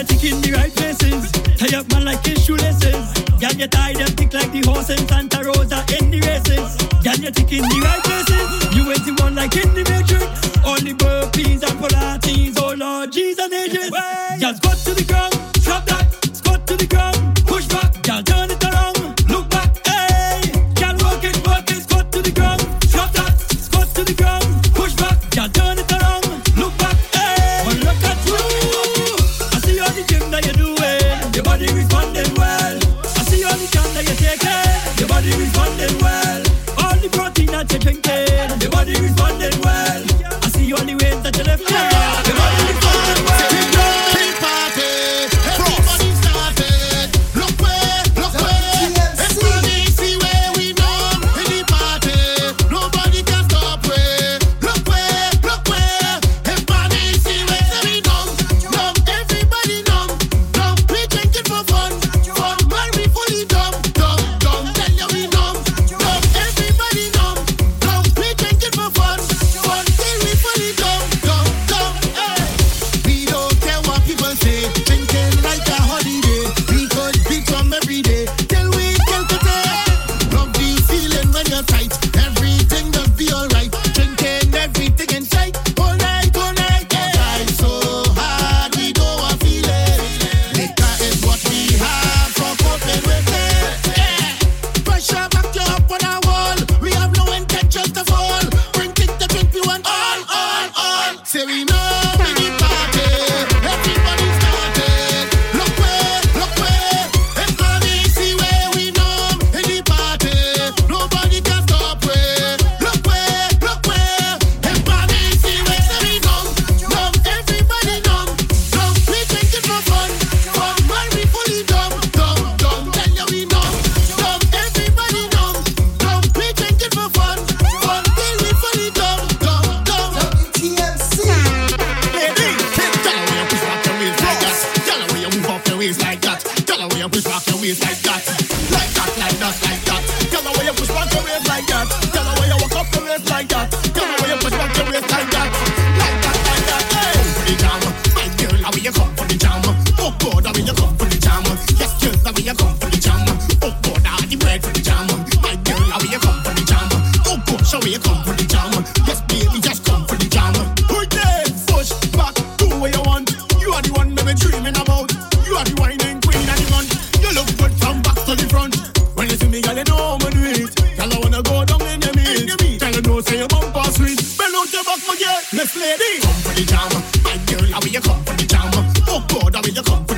you ticking the right places. Tie up man like his shoelaces. Girl, you tie them tick like the horse in Santa Rosa in the races. Girl, you ticking the right places. You ain't the one like in the matrix. Only burpees and Pilates, oh Lord, G's and H's. Girl, squat to the ground, drop that, squat to the ground, push back, girl, turn it around. Y'all turn it you taking, your body responding well. All the protein that you drinking, your body responding well. I see all the weight that you lifting. say we like that. lady. Come for the jam, my girl, how will you come for the jam? Oh God, how will you come?